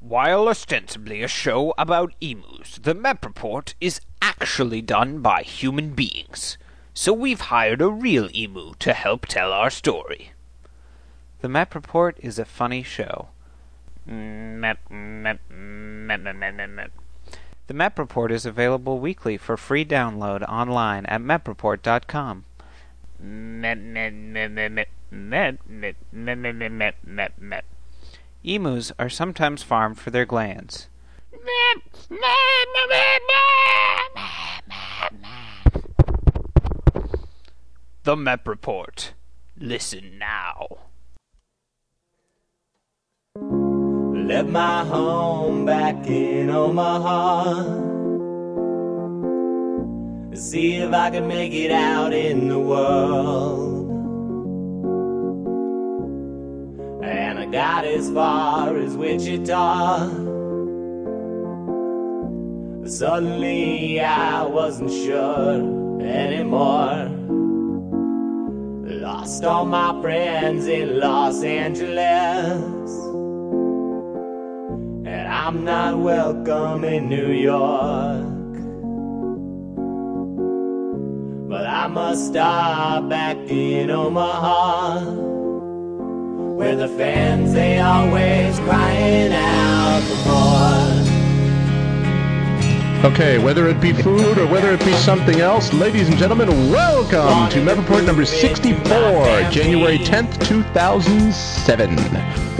While ostensibly a show about emus, the MEP report is actually done by human beings. So we've hired a real emu to help tell our story. The MEP report is a funny show. MEP, MEP, MEP, MEP. The MEP report is available weekly for free download online at MEP, MEP, MEP, MEP, MEP, MEP, MEP, MEP, MEP, MEP, MEP. Emus are sometimes farmed for their glands. The MEP report. Listen now. Left my home back in Omaha. See if I can make it out in the world. And I got as far as Wichita. Suddenly I wasn't sure anymore. Lost all my friends in Los Angeles. And I'm not welcome in New York. But I must stop back in Omaha. Where the fans, they always crying out for more. Okay, whether it be food or whether it be something else, ladies and gentlemen, welcome to MEP Report number 64, January 10th, 2007.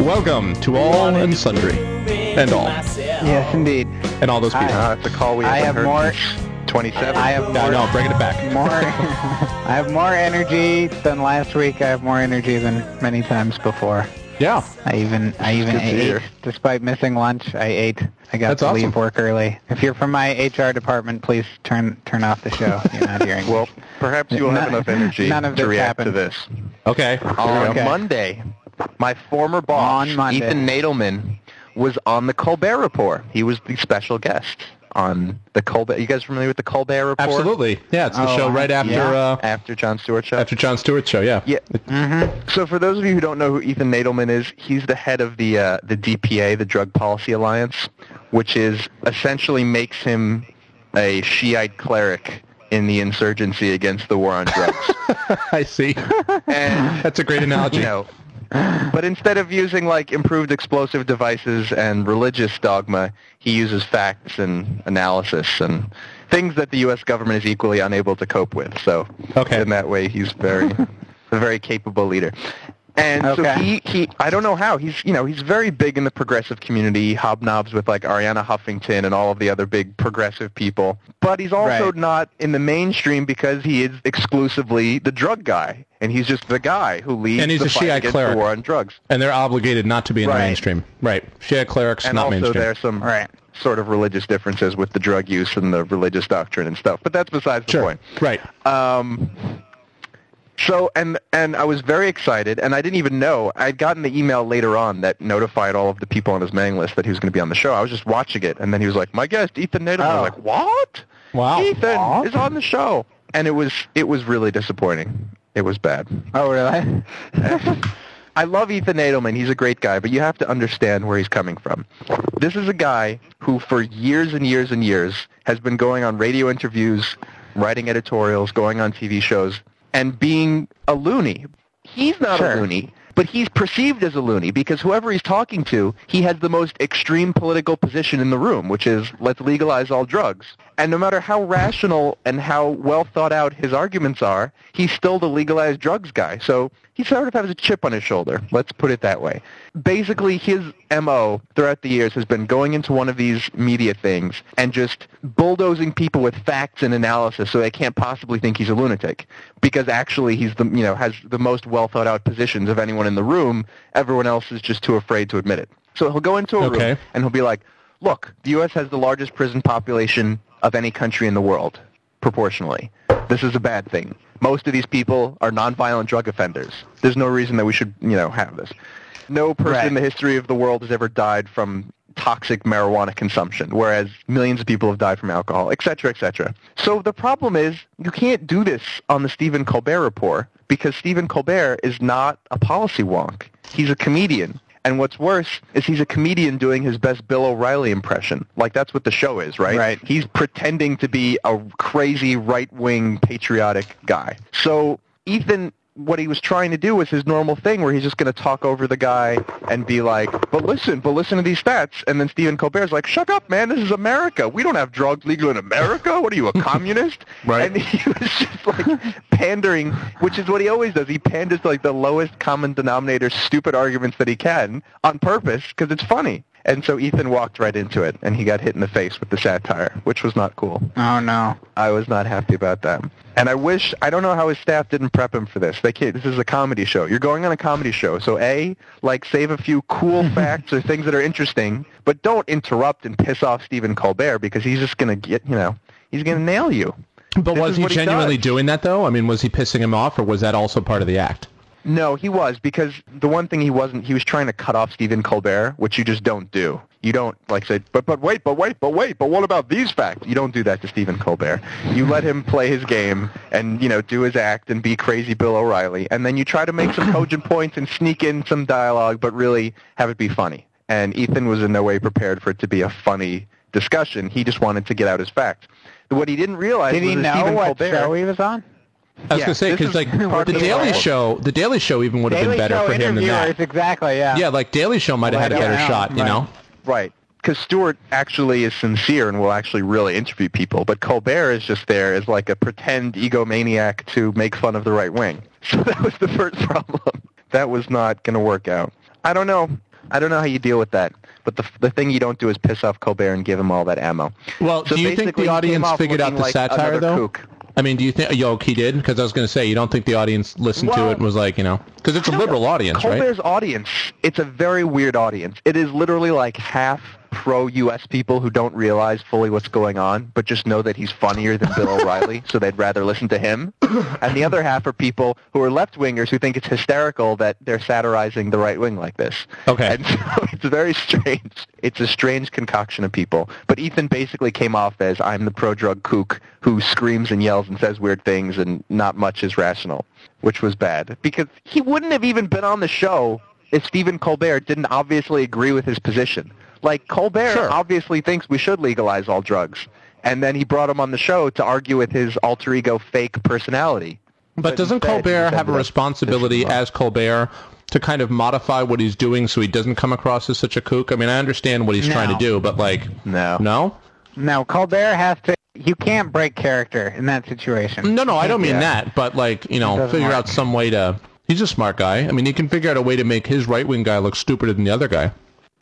Welcome to all and sundry. And all. Yes, indeed. And all those people. I- Uh, it's a call we I haven't have heard more. Since 27. I have No, more. no, bring it back. More. I have more energy than last week. I have more energy than many times before. Yeah. I even I even good ate, despite missing lunch. I ate. I got That's to awesome. leave work early. If you're from my HR department, please turn turn off the show. You're not hearing. well, perhaps you will have enough energy none of to this react to this. Okay. On Okay. Monday, my former boss, Ethan Nadelmann, was on the Colbert Report. He was the special guest on the Colbert. You guys familiar with the Colbert Report? Absolutely. Yeah, it's the Oh, show right after yeah. uh, After Jon Stewart show. after Jon Stewart's show. Yeah. Yeah. Mm-hmm. So for those of you who don't know who Ethan Nadelmann is, he's the head of the uh, the DPA, the Drug Policy Alliance, which is essentially makes him a Shiite cleric in the insurgency against the war on drugs. I see. and That's a great analogy. you know, but instead of using like improved explosive devices and religious dogma, he uses facts and analysis and things that the U.S. government is equally unable to cope with. So Okay. in that way, he's very a very capable leader. And so he, he, I don't know how, he's, you know, he's very big in the progressive community, He hobnobs with like Arianna Huffington and all of the other big progressive people. But he's also Right. not in the mainstream because he is exclusively the drug guy. And he's just the guy who leads And he's the a fight Shiite against cleric. the war on drugs. And they're obligated not to be in the mainstream. Right. Shiite clerics, And not also mainstream. there's some Right. sort of religious differences with the drug use and the religious doctrine and stuff. But that's besides the Sure. point. Right. Um, so and and I was very excited, and I didn't even know I'd gotten the email later on that notified all of the people on his mailing list that he was going to be on the show. I was just watching it, and then he was like, "My guest, Ethan Nadelmann." I Oh. was like, "What? Wow. Ethan is on the show?" And it was it was really disappointing. It was bad. Oh, really? I love Ethan Nadelmann. He's a great guy, but you have to understand where he's coming from. This is a guy who, for years and years and years, has been going on radio interviews, writing editorials, going on TV shows, and being a loony. He's not Sure. a loony, but he's perceived as a loony because whoever he's talking to, he has the most extreme political position in the room, which is let's legalize all drugs. And no matter how rational and how well thought out his arguments are, he's still the legalized drugs guy. So he sort of has a chip on his shoulder. Let's put it that way. Basically, his MO throughout the years has been going into one of these media things and just bulldozing people with facts and analysis so they can't possibly think he's a lunatic because actually he's the, you know, has the most well thought out positions of anyone in the room. Everyone else is just too afraid to admit it. So he'll go into a Okay. room and he'll be like, look, the U.S. has the largest prison population of any country in the world, proportionally. This is a bad thing. Most of these people are nonviolent drug offenders. There's no reason that we should, you know, have this. No person Right. in the history of the world has ever died from toxic marijuana consumption, whereas millions of people have died from alcohol, et cetera, et cetera. So the problem is you can't do this on the Stephen Colbert Report because Stephen Colbert is not a policy wonk. He's a comedian. And what's worse is he's a comedian doing his best Bill O'Reilly impression. Like that's what the show is, right? Right. He's pretending to be a crazy right-wing patriotic guy. So Ethan what he was trying to do was his normal thing where he's just going to talk over the guy and be like, but listen, but listen to these stats. And then Stephen Colbert's like, shut up, man. This is America. We don't have drugs legal in America. What are you, a communist? Right. And he was just like pandering, which is what he always does. He panders to like the lowest common denominator stupid arguments that he can on purpose because it's funny. And so Ethan walked right into it, and he got hit in the face with the satire, which was not cool. Oh no. I was not happy about that. And I wish, I don't know how his staff didn't prep him for this. They can't, this is a comedy show. You're going on a comedy show. So A, like save a few cool facts or things that are interesting, but don't interrupt and piss off Stephen Colbert because he's just going to get, you know, he's going to nail you. But This was he what he genuinely doing that though? I mean, was he pissing him off, or was that also part of the act? No, he was because the one thing he wasn't, he was trying to cut off Stephen Colbert, which you just don't do. You don't like say, but but wait, but wait, but wait, but what about these facts? You don't do that to Stephen Colbert. You let him play his game and you know do his act and be crazy Bill O'Reilly, and then you try to make some cogent points and sneak in some dialogue, but really have it be funny. And Ethan was in no way prepared for it to be a funny discussion. He just wanted to get out his facts. What he didn't realize Did he know Stephen what Colbert. show he was on? I was Yeah, gonna say because like the Daily problem. Show, the Daily Show even would have been better Show for him than that. exactly. Yeah. Yeah, like Daily Show might have had a better yeah, shot, you know. Right. Because Stewart actually is sincere and will actually really interview people, but Colbert is just there as like a pretend egomaniac to make fun of the right wing. So that was the first problem. That was not going to work out. I don't know. I don't know how you deal with that. But the the thing you don't do is piss off Colbert and give him all that ammo. Well, So do you think the audience figured out the like satire though? kook. I mean, do you think? Yo, he did because I was going to say you don't think the audience listened to it and was like, you know, because it's a liberal audience, right? Colbert's audience, it's a very weird audience. It is literally like half pro-U.S. people who don't realize fully what's going on, but just know that he's funnier than Bill O'Reilly, so they'd rather listen to him. And the other half are people who are left-wingers who think it's hysterical that they're satirizing the right wing like this. Okay. And so it's very strange. It's a strange concoction of people. But Ethan basically came off as I'm the pro-drug kook who screams and yells and says weird things and not much is rational, which was bad. Because he wouldn't have even been on the show if Stephen Colbert didn't obviously agree with his position. Like, Colbert Sure. obviously thinks we should legalize all drugs. And then he brought him on the show to argue with his alter ego fake personality. But doesn't instead, Colbert have a responsibility pissing him off. as Colbert to kind of modify what he's doing so he doesn't come across as such a kook? I mean, I understand what he's trying to do, but like, No. no, No, Colbert has to. You can't break character in that situation. no, no, I don't mean Yeah. that, but like, you know, figure work. out some way to. He's a smart guy. I mean, he can figure out a way to make his right wing guy look stupider than the other guy.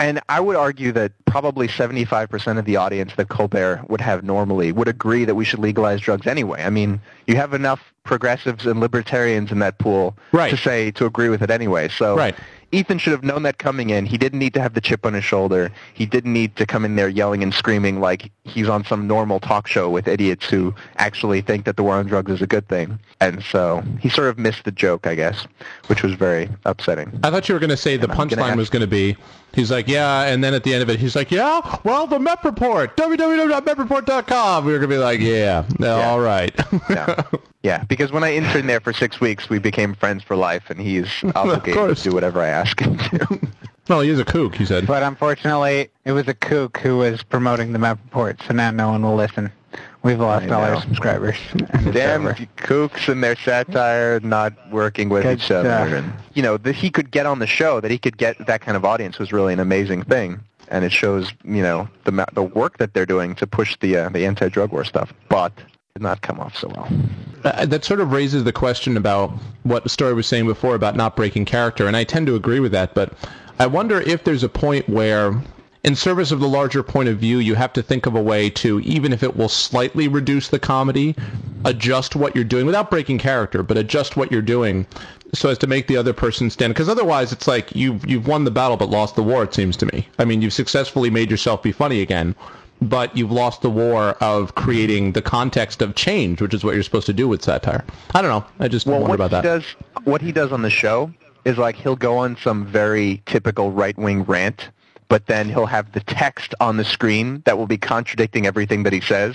And I would argue that probably 75% of the audience that Colbert would have normally would agree that we should legalize drugs anyway. I mean, you have enough progressives and libertarians in that pool Right. to say to agree with it anyway. So Right. Ethan should have known that coming in. He didn't need to have the chip on his shoulder. He didn't need to come in there yelling and screaming like he's on some normal talk show with idiots who actually think that the war on drugs is a good thing. And so he sort of missed the joke, I guess, which was very upsetting. I thought you were going to say the punchline was going to be, he's like, yeah, and then at the end of it, he's like, yeah, well, the MEP report, www.mepreport.com. We were going to be like, yeah, no, Yeah. all right. Yeah. yeah, because when I interned there for six weeks, we became friends for life, and he's obligated course. to do whatever I ask him to. well, he is a kook, he said. But unfortunately, it was a kook who was promoting the MEP report, so now no one will listen. We've lost I all our subscribers. And it's Damn over. kooks and their satire not working with Good each other. stuff. And, you know, that he could get on the show, that he could get that kind of audience was really an amazing thing. And it shows, you know, the the work that they're doing to push the uh, the anti-drug war stuff. But it did not come off so well. Uh, that sort of raises the question about what the story was saying before about not breaking character, and I tend to agree with that. But I wonder if there's a point where, in service of the larger point of view, you have to think of a way to, even if it will slightly reduce the comedy, adjust what you're doing without breaking character, but adjust what you're doing so as to make the other person stand. Because otherwise, it's like you've you've won the battle but lost the war. It seems to me. I mean, you've successfully made yourself be funny again. But you've lost the war of creating the context of change, which is what you're supposed to do with satire. I don't know. I just Well, wonder what about he that. does, what he does on the show is like he'll go on some very typical right-wing rant, but then he'll have the text on the screen that will be contradicting everything that he says.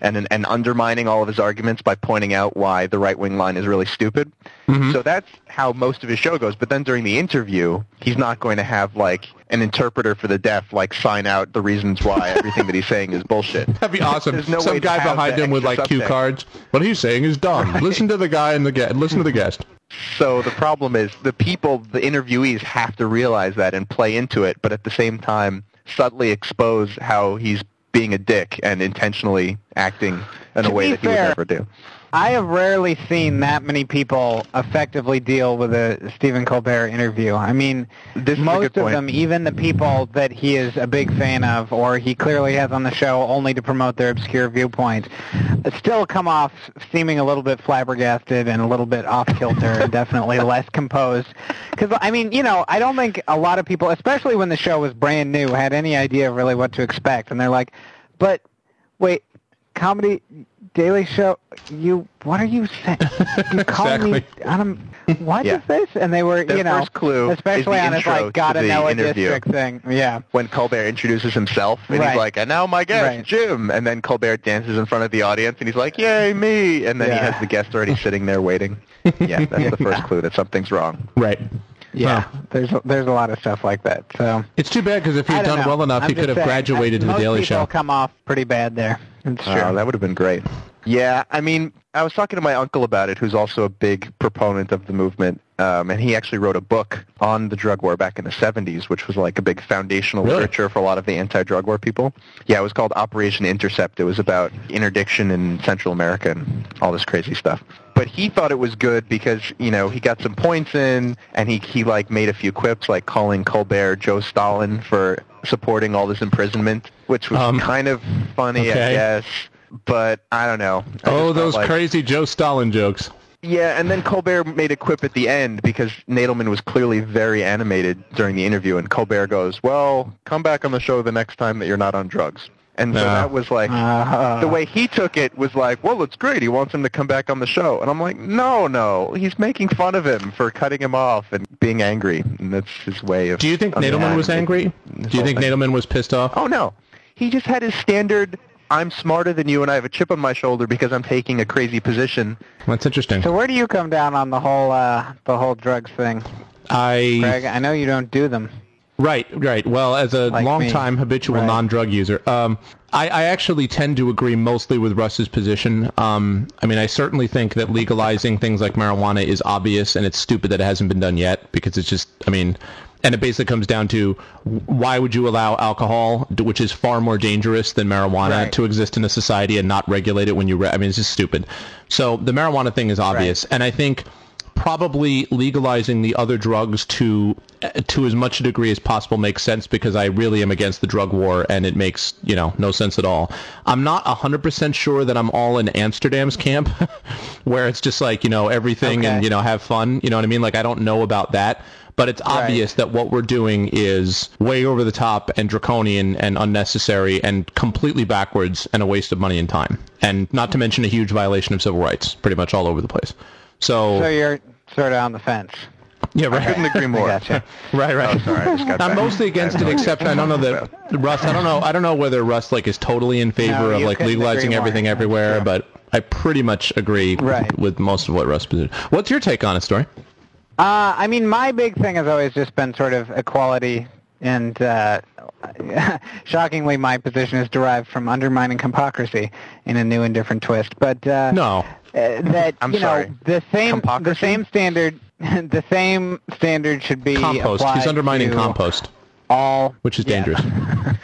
And and undermining all of his arguments by pointing out why the right wing line is really stupid. Mm-hmm. So that's how most of his show goes. But then during the interview, he's not going to have like an interpreter for the deaf like sign out the reasons why everything that he's saying is bullshit. That'd be awesome. There's no Some guy behind him with like cue cards. What he's saying is dumb. Listen to the guy and the guest. Listen to the guest. So the problem is the people, the interviewees have to realize that and play into it, but at the same time subtly expose how he's being a dick and intentionally acting in To a way that he would never do. I have rarely seen that many people effectively deal with a Stephen Colbert interview. I mean, This most of them, even the people that he is a big fan of or he clearly has on the show only to promote their obscure viewpoint, still come off seeming a little bit flabbergasted and a little bit off kilter and definitely less composed. Because, I mean, you know, I don't think a lot of people, especially when the show was brand new, had any idea really what to expect. And they're like, but wait, comedy daily show you what are you saying you call me Exactly. on a, what is Yeah. this and they were Their you know first clue especially on his intro like gotta to the know a interview. district thing yeah When Colbert introduces himself and Right. he's like, and now my guest, Right. Jim. And then Colbert dances in front of the audience and he's like, yay, me. And then he has the guest already sitting there waiting. Yeah, that's the first clue that something's wrong. Right. yeah Wow. there's there's a lot of stuff like that so It's too bad because if I he'd don't done know. well enough, I'm he could have saying, graduated to the Daily Show. most people come off pretty bad there it's true Oh, that would have been great. Yeah, I mean, I was talking to my uncle about it, who's also a big proponent of the movement, um, and he actually wrote a book on the drug war back in the 70s, which was like a big foundational Really? literature for a lot of the anti-drug war people. Yeah, it was called Operation Intercept. It was about interdiction in Central America and all this crazy stuff. But he thought it was good because, you know, he got some points in, and he, he like made a few quips, like calling Colbert Joe Stalin for supporting all this imprisonment, which was Um, kind of funny, I guess but I don't know. I Oh, those like- crazy Joe Stalin jokes. Yeah, and then Colbert made a quip at the end because Nadelmann was clearly very animated during the interview, and Colbert goes, "Well, come back on the show the next time that you're not on drugs." And so Yeah. that was like Uh, the way he took it was like, "Well, it's great. He wants him to come back on the show." And I'm like, "No, no, he's making fun of him for cutting him off and being angry, and that's his way of." Do you think Nadelmann was angry? Do you think Nadelmann was pissed off? Oh no, he just had his standard. I'm smarter than you, and I have a chip on my shoulder because I'm taking a crazy position. That's interesting. so where do you come down on the whole uh the whole drugs thing I Greg I know you don't do them Right, right. Well, as a Like long-time me. habitual Right. non-drug user, um, I, I actually tend to agree mostly with Russ's position. Um, I mean, I certainly think that legalizing things like marijuana is obvious, and it's stupid that it hasn't been done yet because it's just, I mean, and it basically comes down to why would you allow alcohol, which is far more dangerous than marijuana, Right. to exist in a society and not regulate it when you? Re- I mean, it's just stupid. So the marijuana thing is obvious, and I think probably legalizing the other drugs to eh, to as much a degree as possible makes sense because I really am against the drug war and it makes you know no sense at all. I'm not hundred percent sure that I'm all in Amsterdam's camp, where it's just like you know everything and you know have fun. You know what I mean? Like I don't know about that. But it's obvious that what we're doing is way over the top and draconian and unnecessary and completely backwards and a waste of money and time. And not to mention a huge violation of civil rights, pretty much all over the place. So, so you're sort of on the fence yeah, I right. couldn't agree more. Gotcha. Right, right. Oh, sorry, I just got I'm back. mostly against I it, except I don't know that Russ. I don't know. I don't know whether Russ like is totally in favor No, of like legalizing agree more. everything everywhere, but I pretty much agree Right. with most of what Russ did. What's your take on it, story? Uh, I mean, my big thing has always just been sort of equality, and uh, shockingly, my position is derived from undermining hypocrisy in a new and different twist. But uh, No. Uh, that I'm you know sorry. the same the same standard the same standard should be Compost. He's undermining to compost, all which is yeah. dangerous.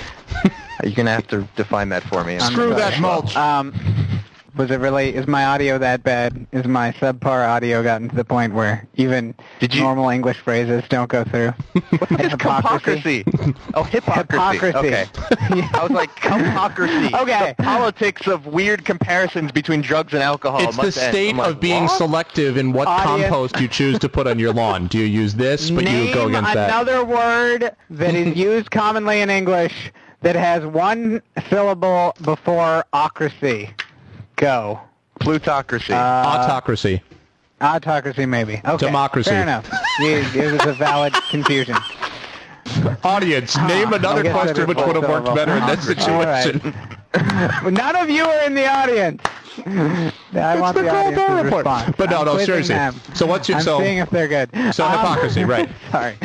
You're gonna have to define that for me. Screw that mulch. Um, was it really? Is my audio that bad? Is my subpar audio gotten to the point where even Did you- normal English phrases don't go through? It's hypocrisy. Oh, hypocrisy. Hypocrisy. Okay. I was like, hypocrisy. Okay. The politics of weird comparisons between drugs and alcohol. It's the must end. state I'm like, of being what? selective in what Audience. compost you choose to put on your lawn. Do you use this, but Name you go against that? another word that is used commonly in English that has one syllable before ocracy. Go. Plutocracy. Uh, Autocracy. Autocracy, maybe. Okay. Democracy. Fair enough. You- it was a valid confusion. Audience, name another question which would have worked syllable. better in that All right. situation. None of you are in the audience. I want the the, Cold War audience's report. response. But no, I'm no, seriously. them. So what's your- I'm so- seeing if they're good. So Um, hypocrisy, right. Sorry.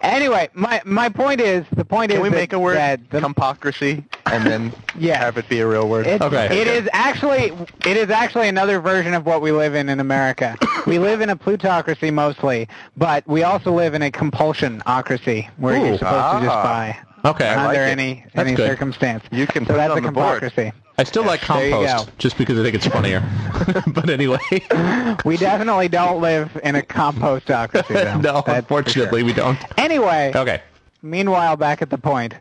Anyway, my my point is the point Can is we that- make a word the, compocracy and then Yes. have it be a real word? It's, Okay. It is actually it is actually another version of what we live in in America. we live in a plutocracy mostly, but we also live in a compulsionocracy where Ooh. you're supposed to just Ah. buy Okay. I like under any That's any good. circumstance. You can so put it that's on a the compocracy. I still like compost just because I think it's funnier. but anyway, We definitely don't live in a compostocracy. Though. no, That's unfortunately sure. we don't. Anyway, Okay. Meanwhile, back at the point.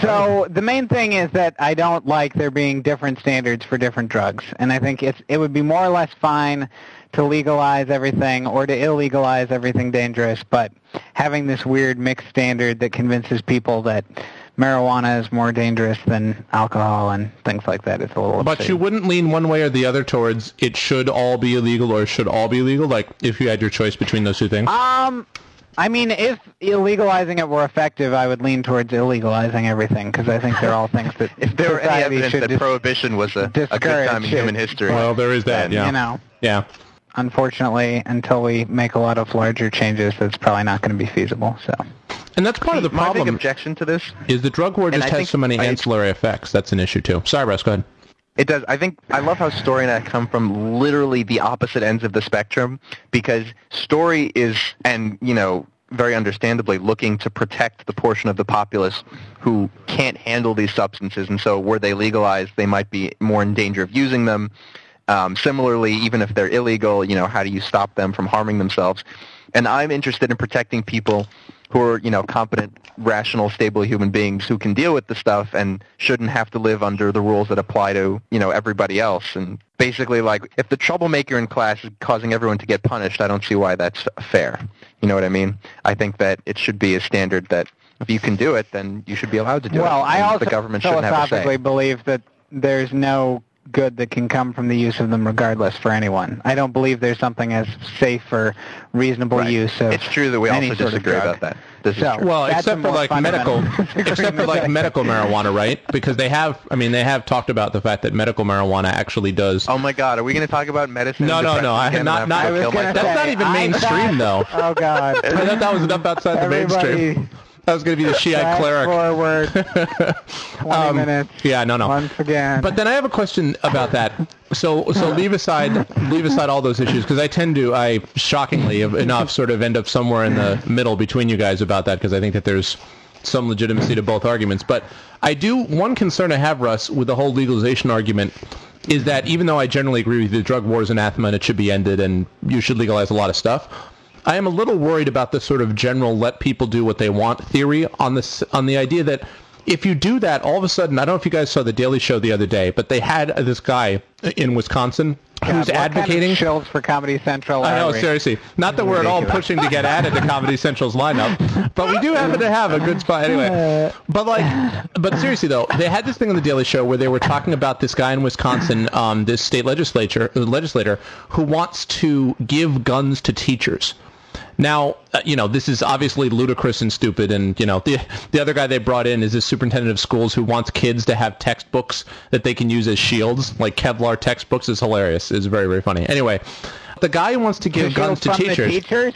So the main thing is that I don't like there being different standards for different drugs, and I think it's it would be more or less fine to legalize everything or to illegalize everything dangerous, but having this weird mixed standard that convinces people that marijuana is more dangerous than alcohol and things like that is a little. But you wouldn't lean one way or the other towards it should all be illegal or should all be legal. Like if you had your choice between those two things. Um, I mean, if illegalizing it were effective, I would lean towards illegalizing everything because I think they're all things that if there were any evidence that dis- prohibition was a, a good time in human history, well, there is that. then, Yeah. you know. Yeah. unfortunately, until we make a lot of larger changes, that's probably not going to be feasible. So, And that's part of the problem. my big problem. objection to this Is the drug war just has think so many I- ancillary effects? That's an issue too. Sorry, Russ. Go ahead. It does. I think I love how Story and I come from literally the opposite ends of the spectrum because Story is, and you know, very understandably, looking to protect the portion of the populace who can't handle these substances, and so were they legalized, they might be more in danger of using them. Um, similarly, even if they're illegal, you know, how do you stop them from harming themselves? And I'm interested in protecting people who are, you know, competent, rational, stable human beings who can deal with the stuff and shouldn't have to live under the rules that apply to, you know, everybody else. And basically, like, if the troublemaker in class is causing everyone to get punished, I don't see why that's fair. You know what I mean? I think that it should be a standard that if you can do it, then you should be allowed to do it. well, I also the government shouldn't have a philosophically believe that there's no good that can come from the use of them, regardless for anyone. I don't believe there's something as safe or reasonable Right. use of. It's true that we any also sort of disagree about that. This is So- true. Well, That's except for like medical, except for like medical marijuana, right? Because they have, I mean, they have talked about the fact that medical marijuana actually does. Oh my God, are we going to talk about medicine? No, no, no, I- again not- and not- I to was kill gonna? That's not say, even I mainstream, thought- though. Oh God. I thought that was enough outside the mainstream. That was going to be the Shiite cleric. forward 20 Um, minutes Yeah, no, no. once again. But then I have a question about that. So, so leave aside, leave aside all those issues because I tend to, I shockingly enough, sort of end up somewhere in the middle between you guys about that because I think that there's some legitimacy to both arguments. But I do one concern I have, Russ, with the whole legalization argument is that even though I generally agree with you, the drug war is anathema and it should be ended and you should legalize a lot of stuff. I am a little worried about this sort of general let people do what they want theory on this on the idea that if you do that, all of a sudden, I don't know if you guys saw the Daily Show the other day, but they had this guy in Wisconsin God, who's what kind of advocating. shills for Comedy Central. I know, seriously. Not that we're at all pushing to get added to Comedy Central's lineup, but we do happen to have a good spot anyway. But like, but seriously though, they had this thing on the Daily Show where they were talking about this guy in Wisconsin, um, this state legislature legislator who wants to give guns to teachers. Now, uh, you know, this is obviously ludicrous and stupid, and you know, the the other guy they brought in is the superintendent of schools who wants kids to have textbooks that they can use as shields, like Kevlar textbooks. is hilarious. It's very very funny. Anyway, the guy who wants to give guns to teachers. Teachers?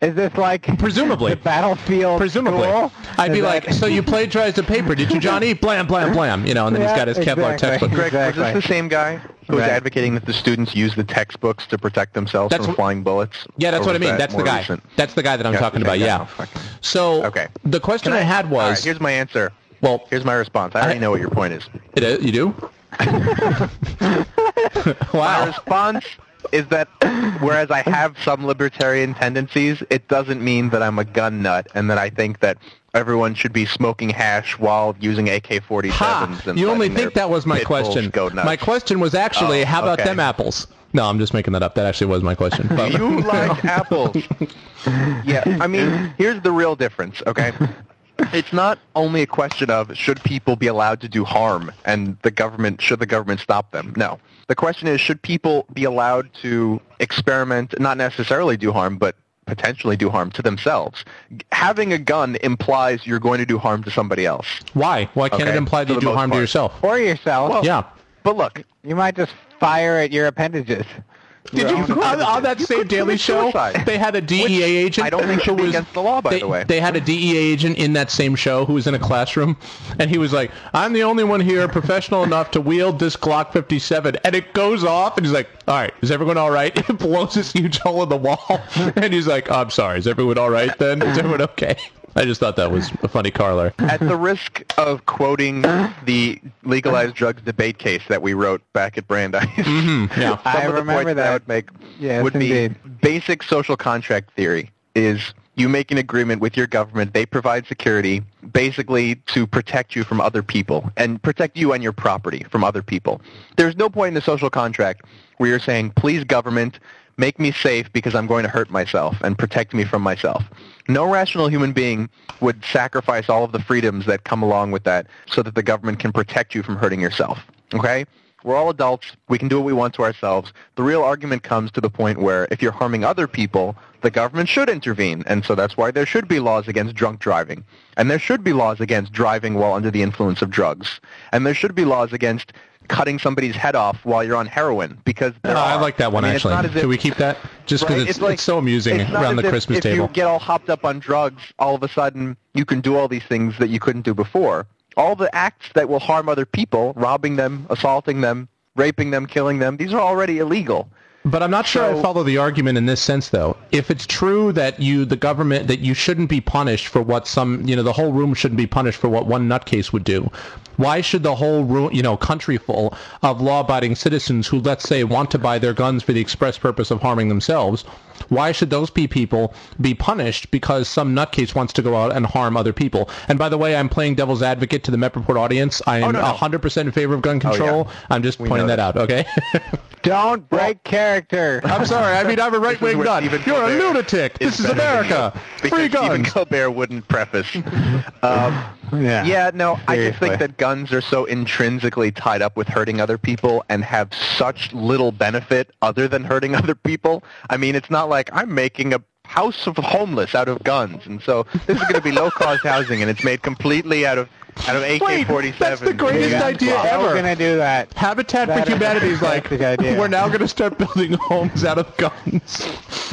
Is this like Presumably. the battlefield? Presumably, school? I'd be Is like, "So you plagiarized a paper, did you, Johnny?" Blam, blam, blam. You know, and then he's got his Kevlar exactly. textbook. Greg, was Exactly. this the same guy who was Right. advocating that the students use the textbooks to protect themselves That's from wh- flying bullets? Yeah, that's what I mean. that That's the guy. recent? That's the guy that I'm Yeah, talking about. guy. Yeah. Oh, fucking- So Okay. the question Can I, had all right, was, here's my answer. well, Here's my response. I already know what your point is. it is, you do? My wow. response is that whereas I have some libertarian tendencies, it doesn't mean that I'm a gun nut and that I think that everyone should be smoking hash while using AK-47s. Ha! You only think that was my question. Go nuts. My question was actually, Oh, how about okay. them apples? No, I'm just making that up. That actually was my question. But, You like apples. yeah, I mean, here's the real difference, okay? It's not only a question of should people be allowed to do harm and the government should the government stop them. No. The question is should people be allowed to experiment, not necessarily do harm, but potentially do harm to themselves. Having a gun implies you're going to do harm to somebody else. Why? Why can't Okay, it imply that you do most harm to yourself? Or yourself. Well, yeah. But look, you might just fire at your appendages. Did you on, on that same Daily Show? They had a DEA agent. I don't think should be was against the law, by they, the way. They had a DEA agent in that same show who was in a classroom, and he was like, "I'm the only one here professional enough to wield this Glock 57," and it goes off, and he's like, "All right, is everyone all right?" It blows this huge hole in the wall, and he's like, "I'm sorry, is everyone all right? Then is everyone okay?" I just thought that was a funny corollary. at the risk of quoting the legalized drugs debate case that we wrote back at Brandeis, mm-hmm. Yeah. some I of the remember points that. I would make Yes, would be basic social contract theory is you make an agreement with your government, they provide security basically to protect you from other people and protect you and your property from other people. There's no point in the social contract where you're saying, please government, make me safe because I'm going to hurt myself and protect me from myself. No rational human being would sacrifice all of the freedoms that come along with that so that the government can protect you from hurting yourself. Okay? We're all adults. We can do what we want to ourselves. The real argument comes to the point where if you're harming other people, the government should intervene. And so that's why there should be laws against drunk driving. And there should be laws against driving while under the influence of drugs. And there should be laws against cutting somebody's head off while you're on heroin because Oh, I like that one I mean, it's actually. not as if- Can we keep that? Just because Right? it's, like- it's so amusing it's around the Christmas if table. If you get all hopped up on drugs, all of a sudden you can do all these things that you couldn't do before. All the acts that will harm other people, robbing them, assaulting them, raping them, killing them, these are already illegal. But I'm not sure I follow the argument in this sense, though. If it's true that you, the government, that you shouldn't be punished for what some, you know, the whole room shouldn't be punished for what one nutcase would do, why should the whole room, you know, country full of law-abiding citizens who, let's say, want to buy their guns for the express purpose of harming themselves, why should those people be punished because some nutcase wants to go out and harm other people? And by the way, I'm playing devil's advocate to the MEP Report audience. I am Oh, no, no. 100% in favor of gun control. I'm just pointing know that out, okay? Don't break character. I'm sorry. I mean, I'm a right-wing where nut. You're a Colbert lunatic. This is America. Free guns. Colbert wouldn't preface. um, yeah. yeah, no, I just think that guns are so intrinsically tied up with hurting other people and have such little benefit other than hurting other people. I mean, it's not like I'm making a house of homeless out of guns, and so this is going to be low-cost housing, and it's made completely out of out of AK-47. that's the greatest Yeah. idea We're ever. gonna do that. Habitat That for is Humanity is like, we're now going to start building homes out of guns.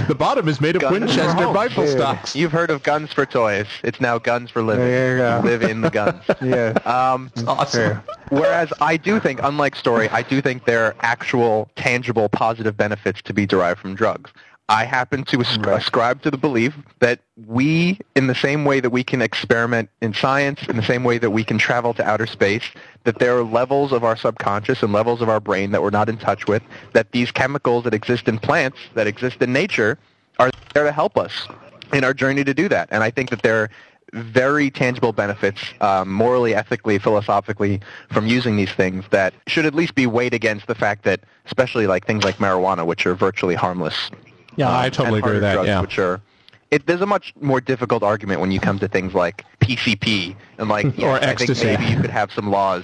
The bottom is made of Guns Winchester rifle Dude. stocks. You've heard of guns for toys. It's now guns for living. There you go. Live in the guns. Yeah. Um, Awesome. Whereas I do think, unlike Story, I do think there are actual, tangible, positive benefits to be derived from drugs. I happen to as- ascribe to the belief that we, in the same way that we can experiment in science, in the same way that we can travel to outer space, that there are levels of our subconscious and levels of our brain that we're not in touch with, that these chemicals that exist in plants, that exist in nature, are there to help us in our journey to do that. And I think that there are very tangible benefits, um, morally, ethically, philosophically, from using these things that should at least be weighed against the fact that, especially like things like marijuana, which are virtually harmless. Yeah, um, I totally agree with that. drugs, Yeah. Which are, it, there's a much more difficult argument when you come to things like PCP and like, yes, Or I think maybe you could have some laws.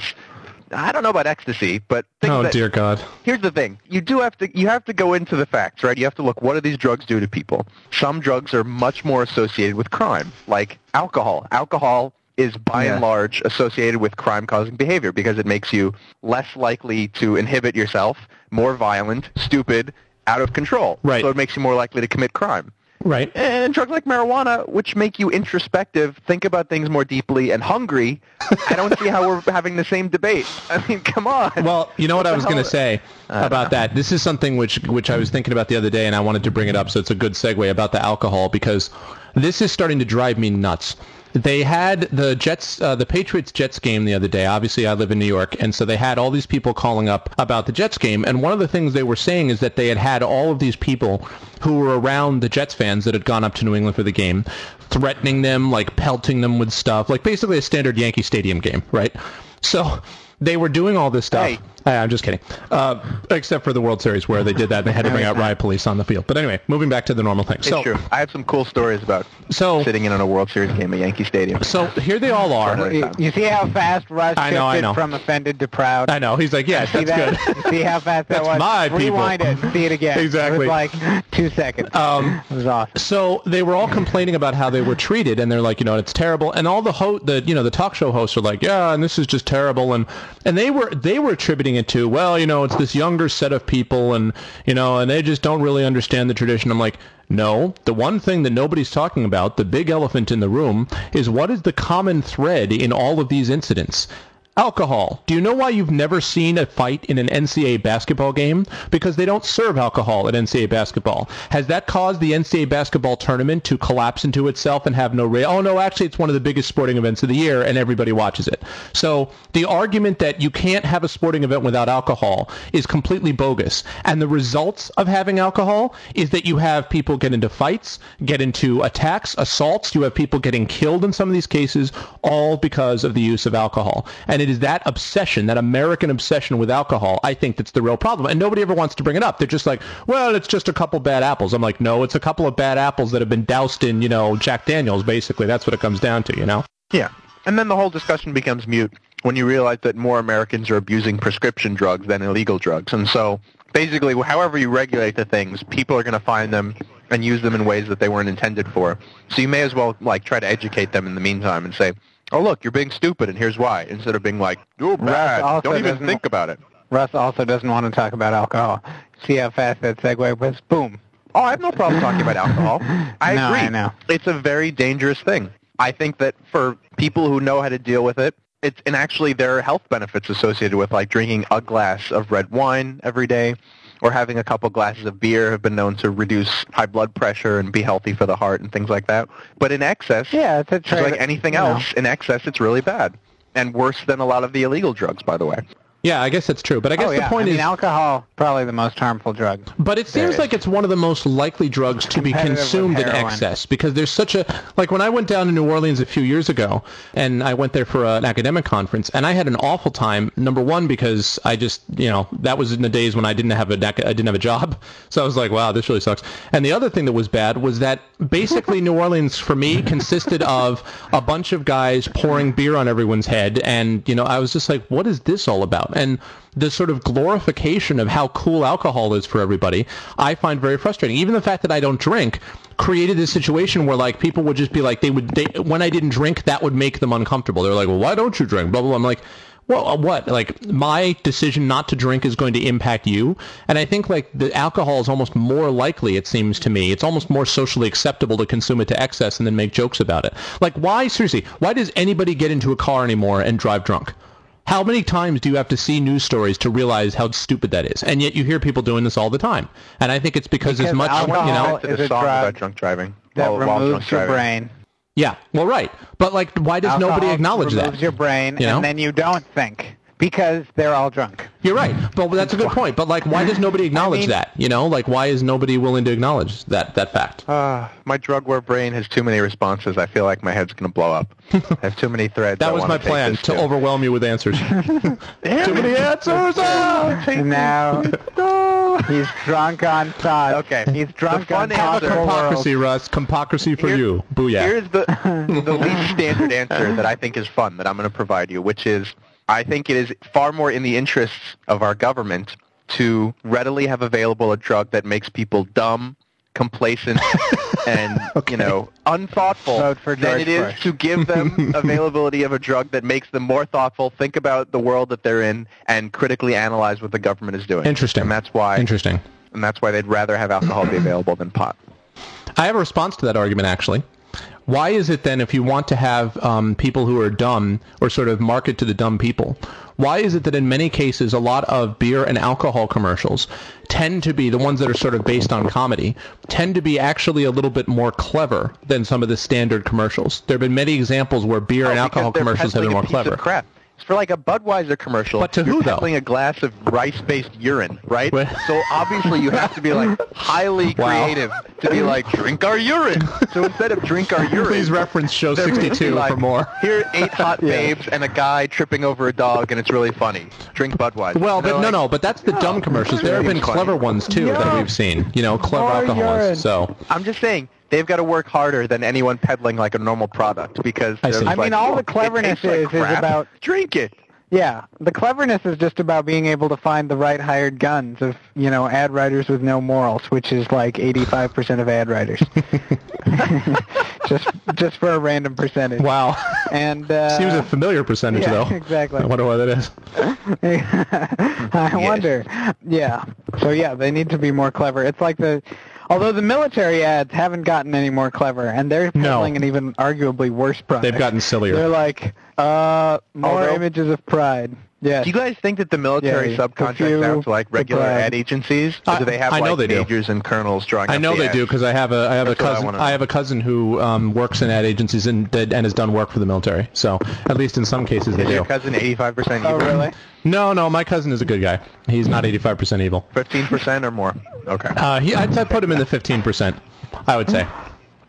I don't know about ecstasy, but Oh that, dear God. here's the thing you do have to you have to go into the facts right you have to look what do these drugs do to people some drugs are much more associated with crime like alcohol alcohol is by Yeah. and large associated with crime causing behavior because it makes you less likely to inhibit yourself more violent stupid out of control Right. so it makes you more likely to commit crime Right. and drugs like marijuana, which make you introspective, think about things more deeply, and hungry, I don't see how we're having the same debate. I mean, come on. Well, you know what, I was going to say about that. This is something which which I was thinking about the other day, and I wanted to bring it up. So it's a good segue about the alcohol because this is starting to drive me nuts. They had the Jets, uh, the Patriots Jets game the other day. Obviously, I live in New York, and so they had all these people calling up about the Jets game. And one of the things they were saying is that they had had all of these people who were around the Jets fans that had gone up to New England for the game, threatening them, like pelting them with stuff, like basically a standard Yankee Stadium game, right? So they were doing all this stuff. Hey. Hey, I'm just kidding. Uh, except for the World Series where they did that and they had to bring out riot police on the field. But anyway, moving back to the normal thing. It's So, true. I have some cool stories about so, sitting in on a World Series game at Yankee Stadium. so here they all are. You, you see how fast Russ I know, I shifted know. from offended to proud? I know. He's like, yeah, that's that? good. You see how fast that That's was? my people. Rewind it and see it again. Exactly. It was like two seconds. Um, it was awesome. So they were all complaining about how they were treated, and they're like, you know, it's terrible. And all the ho- the you know the talk show hosts are like, yeah, and this is just terrible. And and they were they were attributing it to, well, you know, it's this younger set of people, and you know, and they just don't really understand the tradition. I'm like. No, the one thing that nobody's talking about, the big elephant in the room, is what is the common thread in all of these incidents? Alcohol. Do you know why you've never seen a fight in an NCAA basketball game? Because they don't serve alcohol at NCAA basketball. Has that caused the NCAA basketball tournament to collapse into itself and have no ra- Oh no, actually it's one of the biggest sporting events of the year and everybody watches it. So the argument that you can't have a sporting event without alcohol is completely bogus. And the results of having alcohol is that you have people get into fights, get into attacks, assaults, you have people getting killed in some of these cases all because of the use of alcohol. And it is that obsession, that American obsession with alcohol, I think that's the real problem. And nobody ever wants to bring it up. They're just like, well, it's just a couple bad apples. I'm like, no, it's a couple of bad apples that have been doused in, you know, Jack Daniels, basically. That's what it comes down to, you know? Yeah. And then the whole discussion becomes mute when you realize that more Americans are abusing prescription drugs than illegal drugs. And so basically, however you regulate the things, people are going to find them and use them in ways that they weren't intended for. So you may as well like try to educate them in the meantime and say, oh, look, you're being stupid and here's why, instead of being like, you're bad. Don't even think about it. Russ also doesn't want to talk about alcohol. See how fast that segue was? Boom. Oh, I have no problem talking about alcohol. I No, agree. I know. It's a very dangerous thing. I think that for people who know how to deal with it, it's and actually there are health benefits associated with like drinking a glass of red wine every day or having a couple glasses of beer have been known to reduce high blood pressure and be healthy for the heart and things like that. But in excess, Yeah, it's a like anything know. else, in excess it's really bad. And worse than a lot of the illegal drugs, by the way. Yeah, I guess that's true. But I guess oh, yeah. the point I mean, is, alcohol probably the most harmful drug. But it seems like it's one of the most likely drugs to be consumed in excess because there's such a like when I went down to New Orleans a few years ago and I went there for an academic conference and I had an awful time. Number one because I just you know that was in the days when I didn't have a I didn't have a job, so I was like, wow, this really sucks. And the other thing that was bad was that basically New Orleans for me consisted of a bunch of guys pouring beer on everyone's head, and you know I was just like, what is this all about? And the sort of glorification of how cool alcohol is for everybody, I find very frustrating. Even the fact that I don't drink created this situation where like people would just be like they would they, when I didn't drink that would make them uncomfortable. They're like, "Well, why don't you drink?" blah blah. blah. I'm like, "Well, uh, what? Like my decision not to drink is going to impact you." And I think like the alcohol is almost more likely it seems to me. It's almost more socially acceptable to consume it to excess and then make jokes about it. Like why seriously, why does anybody get into a car anymore and drive drunk? How many times do you have to see news stories to realize how stupid that is? And yet you hear people doing this all the time. And I think it's because, as much, alcohol you know, Back to is the a song drug about drunk driving. That while- while removes drunk your driving. brain. yeah, well, right. But like, why does nobody Alcohol acknowledge removes that? your brain, You know? and then you don't think because they're all drunk. You're right. But that's a good point. But like, why does nobody acknowledge mean- that? You know, like, why is nobody willing to acknowledge that that fact? Uh, my drug war brain has too many responses. I feel like my head's going to blow up. I have too many threads. That I was my plan this to overwhelm you with answers. Too many answers. And now he's drunk on thought. Okay. He's drunk The on fun thought. answer- Compocracy, Russ. Compocracy for Here- you. Booyah. Here's the the least standard answer that I think is fun that I'm going to provide you, which is I think it is far more in the interests of our government to readily have available a drug that makes people dumb, complacent, and you know unthoughtful Vote for than it is Bush. to give them availability of a drug that makes them more thoughtful, think about the world that they're in, and critically analyze what the government is doing. Interesting. And that's why Interesting. and that's why they'd rather have alcohol be available than pot. I have a response to that argument, actually. Why is it then, if you want to have um, people who are dumb or sort of market to the dumb people, why is it that in many cases a lot of beer and alcohol commercials tend to be the ones that are sort of based on comedy tend to be actually a little bit more clever than some of the standard commercials? There have been many examples where beer and Oh, alcohol commercials have been more clever. Crap. It's for like a Budweiser commercial. But to who, though? a glass of rice-based urine, right? Wait. So obviously you have to be like highly Wow. creative to be like drink our urine. So instead of drink our urine, Please reference show they're gonna be 62 like, for more. Here are eight hot babes and a guy tripping over a dog, and it's really funny. Drink Budweiser. Well, but no, like, no, but that's the dumb commercials. There have been funny. clever ones too that we've seen. You know, clever More alcohol urine. ones. So I'm just saying they've got to work harder than anyone peddling like a normal product because I they're see. just I mean, all the cleverness tastes like is- is about- drink it. Yeah, the cleverness is just about being able to find the right hired guns of, you know, ad writers with no morals, which is like 85% of ad writers. just just for a random percentage. wow, And uh, seems a familiar percentage yeah, though. exactly. I wonder why that is. I wonder. Yeah. So yeah, they need to be more clever. It's like the although the military ads haven't gotten any more clever and they're No. an even arguably worse product. They've gotten sillier. They're like uh more Although- images of pride. Yeah. Do you guys think that the military Yeah, subcontracts perfume, out to like regular ad agencies? Or I- do they have I know like they do. majors and colonels drawing I up know the they do because I have a I have a That's what I cousin wanna I, have a cousin who um, works in ad agencies and did, and has done work for the military. So at least in some cases they do. Is your cousin 85% evil? Oh really? No, no, my cousin is a good guy. He's not 85% evil. 15% or more? Okay. Uh, he I'd, I'd put him in the 15%. I would say.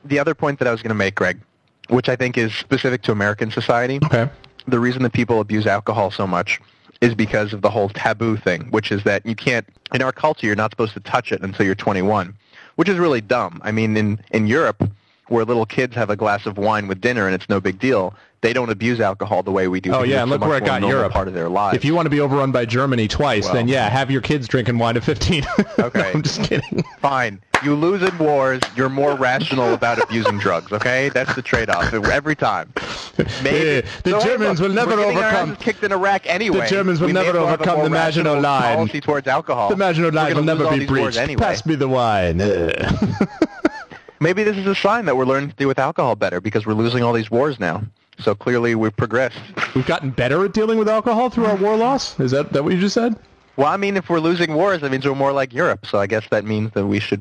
the other point that I was going to make, Greg, which I think is specific to American society, Okay. The reason that people abuse alcohol so much is because of the whole taboo thing, which is that you can't, in our culture, you're not supposed to touch it until you're 21, which is really dumb. I mean, in, in Europe, where little kids have a glass of wine with dinner and it's no big deal, they don't abuse alcohol the way we do. Oh yeah, and look where it got Europe. part of their lives. If you want to be overrun by Germany twice, then yeah, have your kids drinking wine at 15. Okay. I'm just kidding. Fine. You lose in wars, you're more rational about abusing drugs, okay? That's the trade-off every time. Eh, the So, hey, Germans look, will never we're getting our overcome- kicked in Iraq anyway. The Germans will We never as well have a overcome the Maginot Line. Policy towards alcohol. The Maginot Line will never be breached. Anyway. Pass me the wine. Maybe this is a sign that we're learning to deal with alcohol better because we're losing all these wars now. So clearly we've progressed. We've gotten better at dealing with alcohol through our war loss. Is that that what you just said? Well, I mean, if we're losing wars, that means we're more like Europe. So I guess that means that we should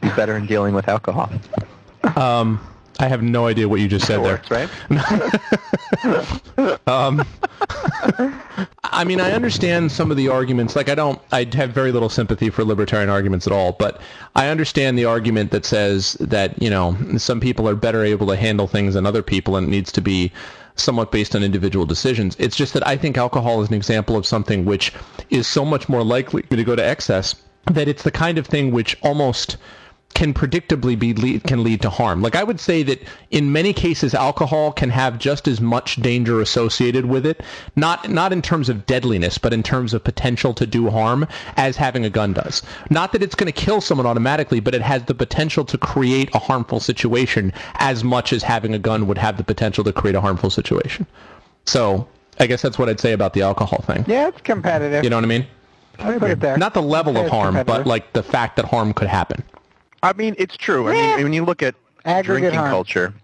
be better in dealing with alcohol. Um, I have no idea what you just said That there. right? Um, I mean, I understand some of the arguments. Like, I don't, I have very little sympathy for libertarian arguments at all. But I understand the argument that says that you know some people are better able to handle things than other people, and it needs to be somewhat based on individual decisions. It's just that I think alcohol is an example of something which is so much more likely to go to excess that it's the kind of thing which almost can predictably be lead, can lead to harm. Like I would say that in many cases, alcohol can have just as much danger associated with it, not not in terms of deadliness, but in terms of potential to do harm, as having a gun does. Not that it's going to kill someone automatically, but it has the potential to create a harmful situation as much as having a gun would have the potential to create a harmful situation. So I guess that's what I'd say about the alcohol thing. Yeah, it's competitive. You know what I mean? Put it there. Not the level Yeah, of harm, but like the fact that harm could happen. I mean, it's true. I mean, when you look at Aggregate drinking harm. culture,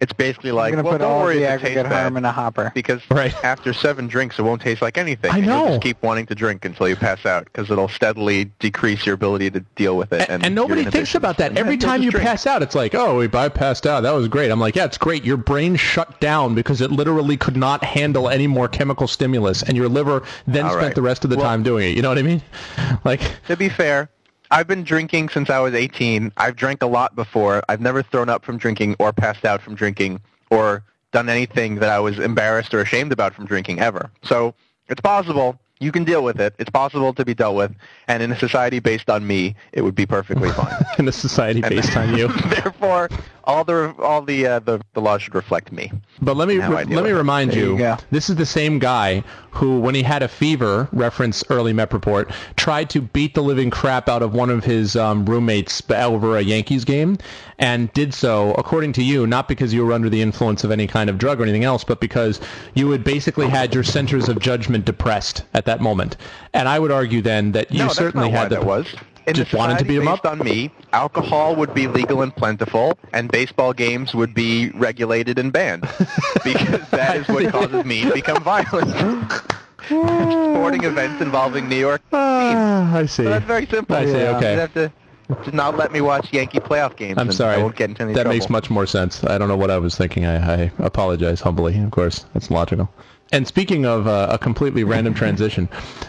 it's basically like, I'm gonna well, put don't all worry the if it tastes harm bad. in a hopper. because Right. after seven drinks, it won't taste like anything. I and You'll know. just keep wanting to drink until you pass out because it'll steadily decrease your ability to deal with it. And, And, and nobody thinks about that. Every Yeah, time you drink. pass out, it's like, oh, I passed out. That was great. I'm like, yeah, it's great. Your brain shut down because it literally could not handle any more chemical stimulus, and your liver then All spent right. the rest of the Well- time doing it. You know what I mean? Like, To be fair, I've been drinking since I was 18. I've drank a lot before. I've never thrown up from drinking or passed out from drinking or done anything that I was embarrassed or ashamed about from drinking ever. So it's possible. You can deal with it. It's possible to be dealt with. And in a society based on me, it would be perfectly fine. in a society based on you. Therefore, all the all the uh, the, the laws should reflect me. But let me re- let me it. remind There you, you this is the same guy who, when he had a fever, reference early MEP report, tried to beat the living crap out of one of his um, roommates over a Yankees game, and did so, according to you, not because you were under the influence of any kind of drug or anything else, but because you had basically had your centers of judgment depressed at that moment. And I would argue then that you no, that's certainly not why had the that was. In just wanted to beat 'em based up? on me, alcohol would be legal and plentiful, and baseball games would be regulated and banned, because that is what causes me to become violent. Sporting events involving New York teams. Ah, I see. So that's very simple. I see, You okay. have to to not let me watch Yankee playoff games. I'm sorry. I won't get into any that trouble. makes much more sense. I don't know what I was thinking. I, I apologize humbly. Of course, that's logical. And speaking of uh, a completely random transition,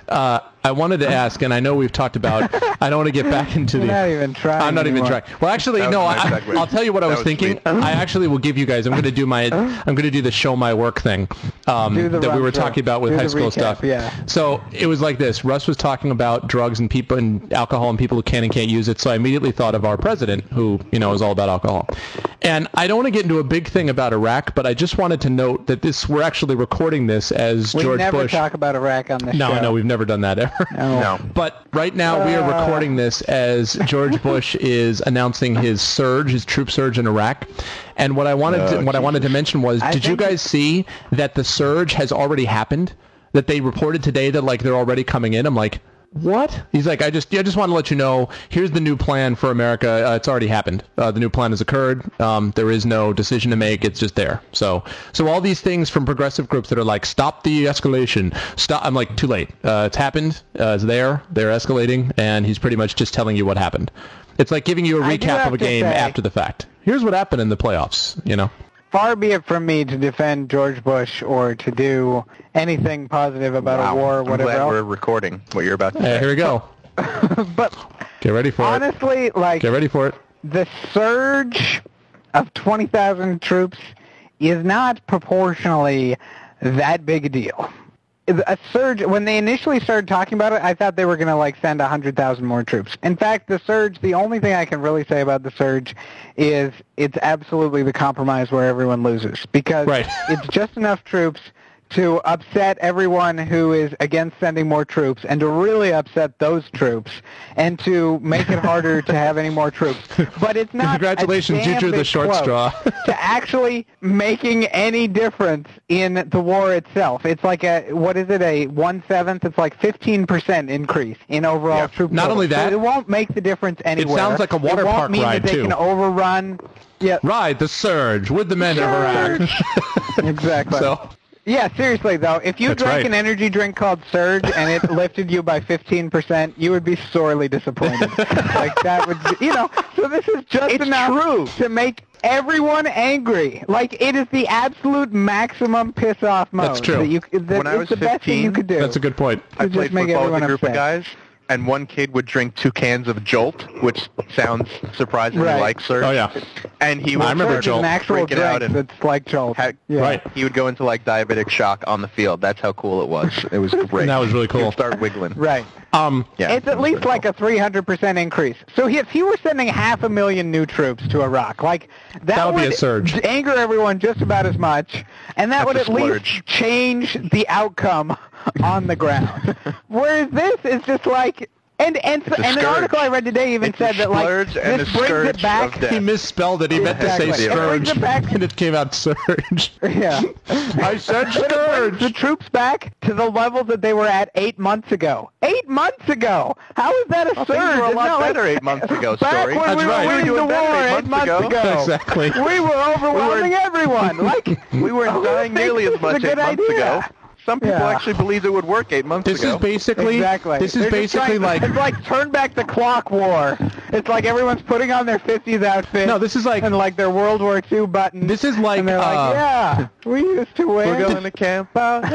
uh, I wanted to ask, and I know we've talked about. I don't want to get back into You're the. not even trying. I'm not even trying. Well, actually, no. I, I'll tell you what I was was thinking. sweet. I actually will give you guys. I'm going to do my. I'm going to do the show my work thing um, that we were through. talking about with Do high school recap, stuff. yeah. So it was like this. Russ was talking about drugs and people and alcohol and people who can and can't use it. So I immediately thought of our president, who you know is all about alcohol. And I don't want to get into a big thing about Iraq, but I just wanted to note that this we're actually recording this as We George Bush. We never talk about Iraq on this no, show. no, we've never done that ever. No. But right now we are Uh. recording this as George Bush is announcing his surge, his troop surge in Iraq. And what I wanted to, Oh, what I wanted to mention was, I did you guys see that the surge has already happened? That they reported today that like they're already coming in. I'm like, what? He's like, I just, I just want to let you know. Here's the new plan for America. Uh, it's already happened. Uh, the new plan has occurred. Um, there is no decision to make. It's just there. So, so all these things from progressive groups that are like, stop the escalation. Stop. I'm like, too late. Uh, it's happened. Uh, it's there. They're escalating, and he's pretty much just telling you what happened. It's like giving you a recap of a game say- after the fact. Here's what happened in the playoffs. You know. Far be it from me to defend George Bush or to do anything positive about Wow. a war or I'm whatever glad else. we're recording what you're about to Hey, say. here we go. But Get ready for it. honestly, like Get ready for it. the surge of 20,000 troops is not proportionally that big a deal. A surge, when they initially started talking about it, I thought they were going to like send 100,000 more troops. In fact, the surge, the only thing I can really say about the surge is it's absolutely the compromise where everyone loses because Right. it's just enough troops to upset everyone who is against sending more troops and to really upset those troops and to make it harder to have any more troops. But it's not. Congratulations, you drew the short straw. to actually making any difference in the war itself. It's like a what is it? A one seventh? It's like fifteen percent increase in overall Yeah. troop. Not total. only that- so it won't make the difference anywhere. It sounds like a water park mean ride, that they too. can overrun. Yeah, Ride the surge with the men of Iraq. exactly. so, Yeah, seriously though, if you That's drank right. an energy drink called Surge and it lifted you by 15%, you would be sorely disappointed. like that would, be, you know. So this is just It's enough true. to make everyone angry. Like it is the absolute maximum piss off mode. That's true. That you, that When I was the best thing you 15, could do. that's a good point. I played football with a group upset. of guys, and one kid would drink two cans of Jolt, which sounds surprisingly Right. like Surge. Oh, yeah. And he would I remember Surge Jolt. an actual drink it out drink and that's like Jolt. ha- yeah. Right. he would go into like diabetic shock on the field. That's how cool it was. It was great. That was really He'd cool. start wiggling. Right. Um, Yeah, it's at least like cool. a 300% increase. So if he were sending half a million new troops to Iraq, like that, That would be a surge. anger everyone just about as much, and that That's would a at least change the outcome on the ground. Whereas this is just like. And and, It's and an article I read today even It's said that like splurge and this a brings it back. he misspelled it. He meant to say Exactly. It brings scourge, it back- and it came out surge. Yeah. I said But it brings the troops back to the level that they were at eight months ago. Eight months ago. How is that a Well, surge? things were a lot No, better it's- eight months ago, Back Story. when That's we were right. winning We were the doing better war eight eight months months ago. ago. Exactly. We were overwhelming everyone. Like We weren't dying nearly as is a much good eight months idea? ago. Some people Yeah. actually believed it would work eight months This ago. is basically. Exactly. This is They're basically trying- like. it's like turn back the clock war. It's like everyone's putting on their 50s outfit. No, this is like- and like their World War II button. This is like. and they're uh, like, yeah, we used to win. We're going to camp out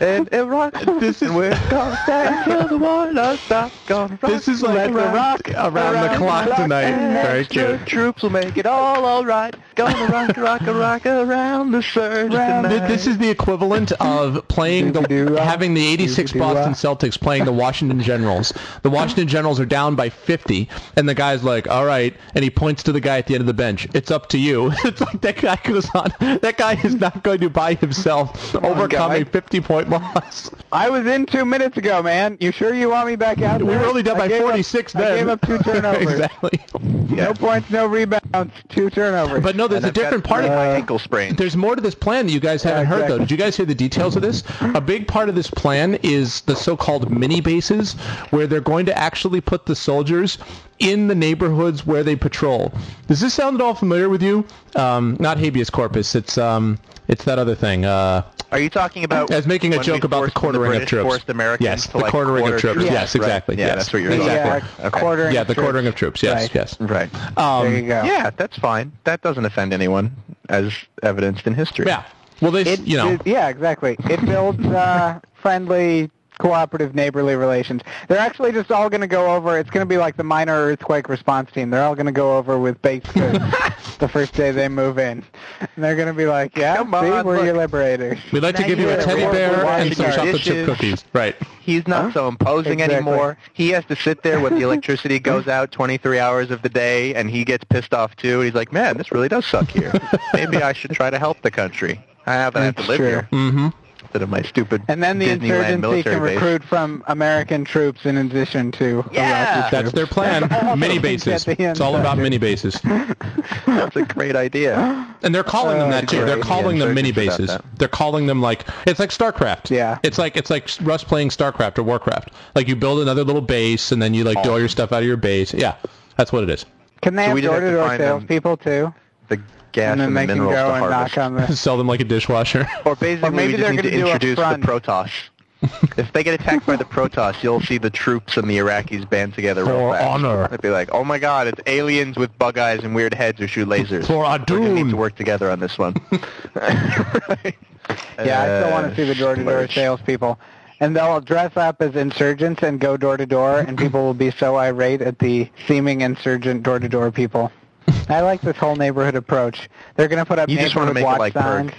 in Iraq. This is- and we're gonna stand till the war does stop. Gonna rock, This is like let rock around the clock tonight. Very cute. Troops will make it all alright. Gonna rock, rock, rock around the surge Round tonight. This is the equivalent of playing the Doobie-doo-wah. Uh, having the 86 uh, Boston Celtics playing the Washington Generals. The Washington Generals are down by 50, and the guy's like, "All right," and he points to the guy at the end of the bench. It's up to you. It's like that guy goes on. That guy is not going to by himself overcome guy. a 50 point loss. I was in two minutes ago, man. You sure you want me back out We there? were only down I by gave up- 46 I gave up two turnovers. exactly. No points, no rebounds, two turnovers. But no, there's And a I've got different part really of high ankle sprain. There's more to this plan that you guys haven't heard, though. Did you guys hear the details of this? A big part of this plan is the so-called mini bases, where they're going to actually put the soldiers in the neighborhoods where they patrol. Does this sound at all familiar with you? Um, not habeas corpus. It's um, it's that other thing. Uh, Are you talking about? as making a joke about the forced- when quartering of troops. Forced Americans Yes, to the like quartering of quarter troops. Yes, right. exactly. Yeah, Yes. that's what you're Exactly. talking yeah, about. Okay. quartering yeah, the troops. quartering of troops. Yes, Right. yes. Right. Um, There you go. Yeah, that's fine. That doesn't offend anyone, as evidenced in history. Yeah. Well, they, It, you know, it- yeah, exactly. It builds uh, friendly, cooperative, neighborly relations. They're actually just all going to go over. It's going to be like the minor earthquake response team. They're all going to go over with baked goods the first day they move in. And they're going to be like, "Yeah, Come see, on, we're look. your liberators." we'd like to give you a teddy bear and some washing our chocolate chip cookies. Right. He's not so imposing Exactly. anymore. He has to sit there when the electricity goes out 23 hours of the day, and he gets pissed off too. He's like, "Man, this really does suck here. Maybe I should try to help the country. I haven't have to That's live true. here Mm-hmm. instead of my stupid And then the Disneyland insurgency military can base." recruit from American troops in addition to Yeah! Iraqi That's their plan. mini bases. It's all about mini bases. That's a great idea. And they're calling them Uh, that too. They're calling Yeah, them mini bases. They're calling them like it's like StarCraft. Yeah. It's like it's like Russ playing StarCraft or Warcraft. Like you build another little base and then you like do all your stuff out of your base. Yeah, that's what it is. Can they So have we just have to door-to-door salespeople too? The gas and then and, they the can minerals go to and harvest. knock on the. Sell them like a dishwasher. Or basically, Or maybe we just they're need to gonna introduce the front. Protoss. if they get attacked by the Protoss, you'll see the troops and the Iraqis band together real For fast. honor. They'd be like, "Oh my God, it's aliens with bug eyes and weird heads who shoot lasers. For We're gonna need to work together on this one." Right. Yeah, I still want to see the Uh, door-to-door splurge. salespeople. And they'll dress up as insurgents and go door to door, and people will be so irate at the seeming insurgent door to door people. I like this whole neighborhood approach. They're going to put up You just wanna neighborhood make it watch like Perk. signs.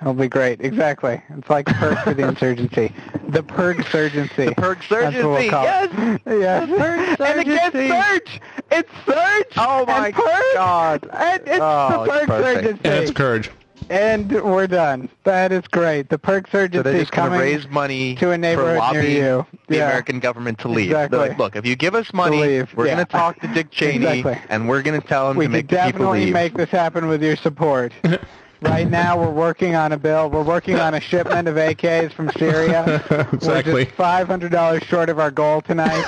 It'll be great. Exactly. It's like perk for the insurgency. The perk surgency. The Perk That's what we'll surgency, call it. yes! Yes. And it gets surgency. surge. It's surge. Oh my and perk, God. And it's Oh, the it's perk perfect. surgency. And it's courage. And we're done. That is great. The perks perk So they're just going to coming raise money to a neighborhood for near lobby you. the Yeah. American government to leave. They're Exactly. like, look, if you give us money, leave, we're yeah. going to talk to Dick Cheney, Exactly. and we're going to tell him we to could make the people definitely make this happen with your support. right now, we're working on a bill. We're working on a shipment of AKs from Syria. Exactly. We're just five hundred dollars short of our goal tonight.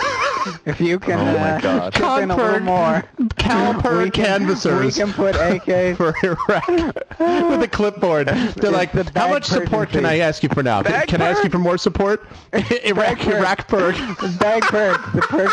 If you can Oh, my uh, God. chip in a little more, CalPIRG we can, canvassers. we can put AKs. for Iraq with a clipboard. They're like, the how much support can. I ask you for now? Can, Bag can I ask you for more support? Iraq, perk. Iraq PIRG. Bag PIRG. The perk.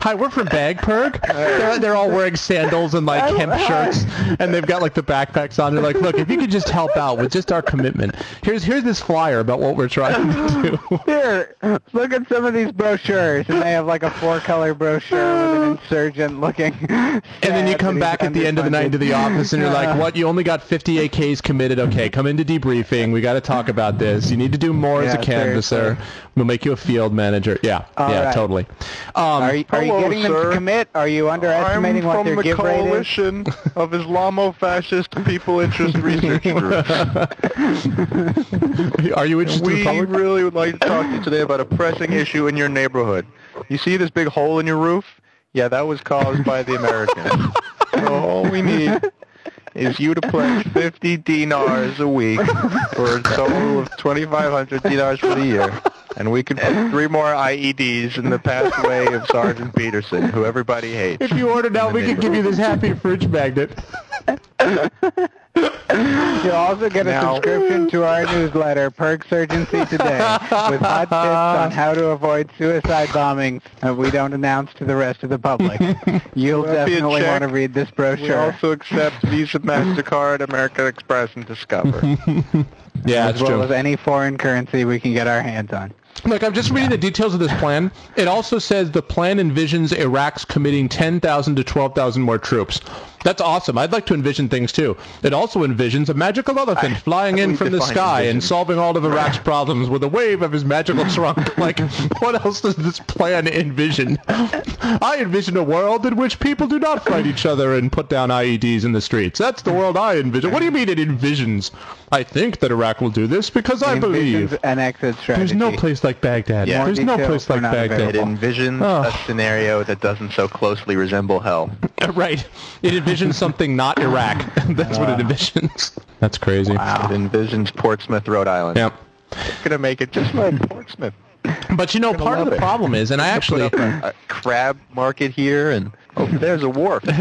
Hi, we're from BagPIRG. They're, they're all wearing sandals and like hemp shirts, and they've got like the backpacks on. They're like, look, if you could just help out with just our commitment. Here's here's this flyer about what we're trying to do. Here, look at some of these brochures, and they have like a four-color brochure with an insurgent-looking. And then you come back at the end of the night into the office, and you're like, what? You only got 50 AKs committed. Okay, come into debriefing. We got to talk about this. You need to do more as a canvasser. seriously. We'll make you a field manager. Yeah, All yeah, right. totally. Um, Are you, are you Hello, getting them to commit? Are you underestimating what their give rate is? of Islamo-fascist people interest research groups. are you interested in We public? really would like to talk to you today about a pressing issue in your neighborhood. You see this big hole in your roof? Yeah, that was caused by the Americans. so all we need is you to pledge 50 dinars a week for a total of 2,500 dinars for the year. And we can put three more IEDs in the pathway of Sergeant Peterson, who everybody hates. If you order now, we can give you this happy fridge magnet. You'll also get a Now- subscription to our newsletter, Perk Surgency Today, with hot tips on how to avoid suicide bombings that we don't announce to the rest of the public. You'll that be definitely want to read this brochure. We also accept Visa, MasterCard, American Express, and Discover. Yeah, as that's well true. as any foreign currency we can get our hands on. Look, I'm just reading the details of this plan. It also says the plan envisions Iraq's committing 10,000 to 12,000 more troops. That's awesome. I'd like to envision things too. It also envisions a magical elephant flying in from the sky envision. and solving all of Iraq's problems with a wave of his magical trunk. Like, what else does this plan envision? I envision a world in which people do not fight each other and put down IEDs in the streets. That's the world I envision. What do you mean it envisions? I think that Iraq will do this because I believe. An exit strategy. There's no place like Baghdad. Yeah. There's no details place like are not Baghdad. It envisions Oh. a ah. scenario that doesn't so closely resemble hell. Right. It envisions something not Iraq. That's what it envisions. That's crazy. It envisions Portsmouth, Rhode Island. Yep. It's going to make it just like Portsmouth. But you know, part of the it. problem is, and I actually, Put up a, a crab market here, and over there's a wharf.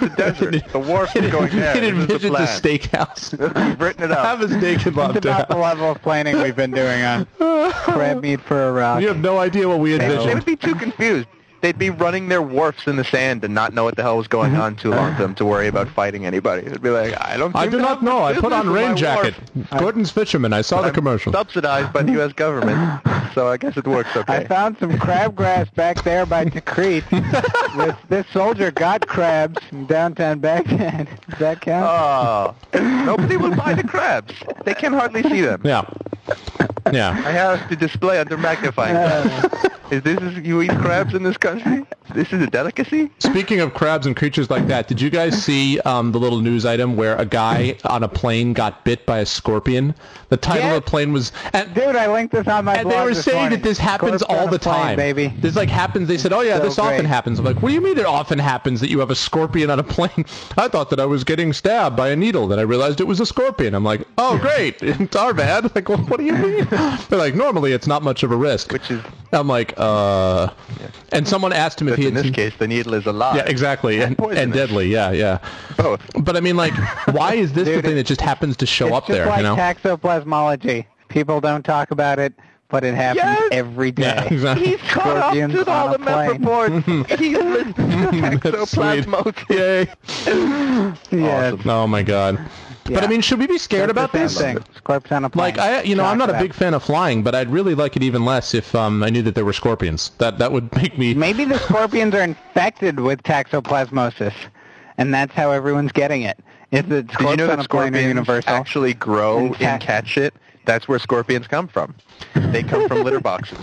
The desert. The wharf is going there. it This is the a steakhouse. We've written it out. Have a steak and It's about the level of planning we've been doing on crab meat for Iraq. You have no idea what we They, they envisioned. would be too confused. They'd be running their wharfs in the sand and not know what the hell was going Mm-hmm. on too long for them to worry about fighting anybody. It'd be like, I don't. I do not know. I put on rain my jacket. wharf. Gorton's fisherman. I saw the I'm commercial. Subsidized by the U.S. government, so I guess it works okay. I found some crabgrass back there by Tikrit. this, this soldier got crabs in downtown Baghdad. Does that count? Oh, nobody will buy the crabs. They can hardly see them. Yeah. Yeah. I have to display under magnifying glass. Is this is, you eat crabs in this country? This is a delicacy. Speaking of crabs and creatures like that, did you guys see um, the little news item where a guy on a plane got bit by a scorpion? The title Yes. of the plane was. And, Dude, I linked this on my and blog they were this saying morning. that this happens Scorpion all the plane, time, baby. This like happens. They said, "Oh yeah, So this often great. happens." I'm like, "What do you mean it often happens that you have a scorpion on a plane?" I thought that I was getting stabbed by a needle. Then I realized it was a scorpion. I'm like, "Oh great, it's our bad." Like, well, what do you mean? They're like, "Normally it's not much of a risk." Which is, I'm like, "Uh," and someone asked him if he in this case, the needle is alive. Yeah, exactly, and, and poisonous. deadly. Yeah, yeah. Both. But I mean, like, why is this the thing that just happens to show up there? like you know? taxoplasmology. People don't talk about it, but it happens Yes. every day. yeah, exactly. He's caught up to all the map plane. reports. He's listening to That's exoplasmosis. Yay! Yes. Awesome. Oh my god. But I mean, should we be scared about this? thing. Scorpions on a plane. Like I, you know, I'm not a big fan of flying, but I'd really like it even less if um, I knew that there were scorpions. That that would make me. Maybe the scorpions are infected with toxoplasmosis, and that's how everyone's getting it. Is that Did you know scorpions on that a plane are scorpions universal? actually grow In in cat- cat shit? That's where scorpions come from. They come from litter boxes.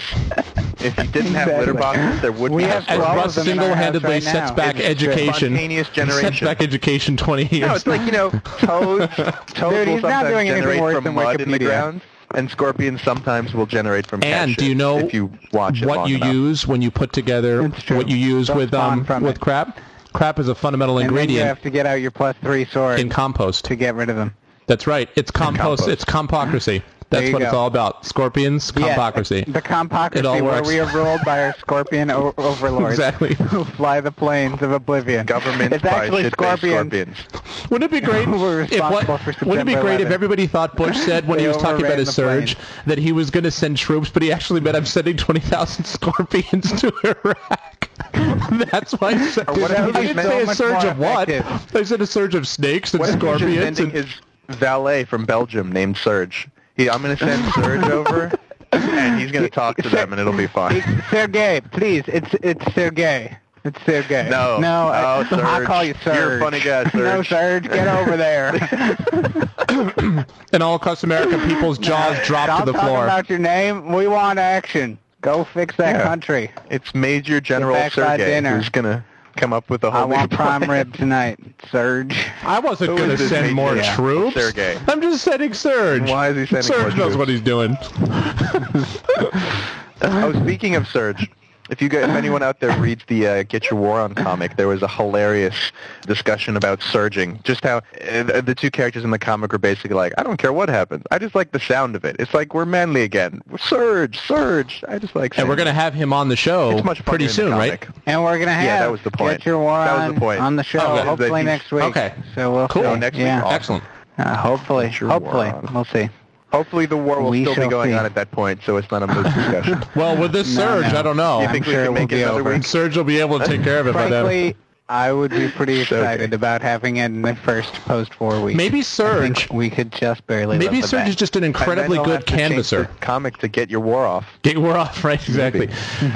If you didn't have litter Exactly. boxes, there wouldn't We be have As 12 Russ of them in our single-handedly right sets now. back It's education, spontaneous sets generation. back education 20 years. No, it's like, you know, toads, toads Dude, will he's not sometimes doing anything generate worse from than mud in the Wikipedia. ground, and scorpions sometimes will generate from and do you know if you watch it what long you enough. use when you put together It's true. what you use They'll with um from with it. crap? Crap is a fundamental and then you ingredient have to get out your plus three sword in compost. to get rid of them. That's right. It's compost. compost. It's compocracy. That's you what it's all about. Scorpions, compocracy. Yeah, the compocracy It all where works. we are ruled by our scorpion o- overlords Exactly. who fly the planes of oblivion. Government it's actually shit-based scorpions. scorpions. Wouldn't it be great if what, wouldn't it be September great if everybody thought Bush said when he was talking about his surge plane. that he was going to send troops, but he actually meant I'm sending 20,000 scorpions to Iraq. That's why he said, Or what I he didn't say so a surge more of what? I said a surge of snakes and What if he's just scorpions. sending And, his valet from Belgium named Serge? He, I'm going to send Serge over, and he's going to talk to them, and it'll be fine. It's Sergey, please. It's it's Sergey. It's Sergey. No. no, oh, I, Oh, I'll call you Serge. You're a funny guy, No, Serge. Serge, get over there. and all across America, people's jaws drop Stop to the talking floor. about your name. We want action. Go fix that Yeah. country. It's Major General back by Sergey who's going to come up with a I whole I want prime plan. rib tonight, Serge. I wasn't going to is send more Yeah. troops. Sergey. I'm just sending Serge. Why is he sending Surge more knows troops? what he's doing. Oh, speaking of Surge, if you guys, if anyone out there reads the uh, Get Your War On comic, there was a hilarious discussion about surging. Just how uh, the two characters in the comic are basically like, I don't care what happens. I just like the sound of it. It's like we're manly again. Surge, surge. I just like. And we're going to have him on the show much pretty soon, right? And we're gonna have Yeah, that was the point. Get Your War That was on the point. on the show, Okay. hopefully next week. Okay. So we'll Cool. see. Oh, next week. Yeah. Awesome. Excellent. Uh, hopefully, Get Your War hopefully, On. we'll see. Hopefully the war will We still be going see. on at that point, so it's not a moot discussion. Well, with this surge, no. I don't know. You think I'm we sure can make it another over. week? Surge will be able to take care of it by then. I would be pretty Okay. excited about having it in the first post-war week. Maybe I Surge. we could just barely. Maybe Surge is just an incredibly good canvasser. the comic to get your war off. Get we're off, right? Exactly.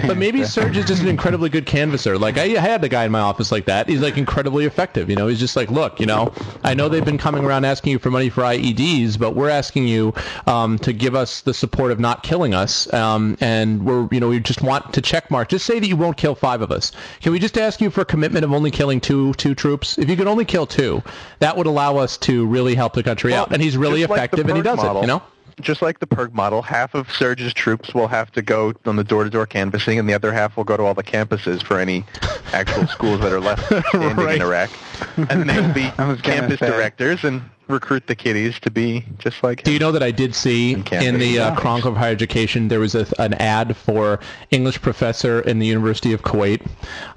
but maybe Surge is just an incredibly good canvasser. Like I, I had a guy in my office like that. He's like incredibly effective. You know, he's just like, look, you know, I know they've been coming around asking you for money for IEDs, but we're asking you um, to give us the support of not killing us, um, and we're, you know, we just want to check mark. Just say that you won't kill five of us. Can we just ask you for a commitment of only killing two two troops? If you could only kill two, that would allow us to really help the country out. And he's really Just like effective, and he does model, it. You know. Just like the PIRG model, half of Surge's troops will have to go on the door-to-door canvassing, and the other half will go to all the campuses for any actual schools that are left standing Right. in Iraq. And they'll be I was gonna campus say. directors and recruit the kiddies to be just like Do you know that I did see in the uh, Chronicle of Higher Education there was a, an ad for English professor in the University of Kuwait?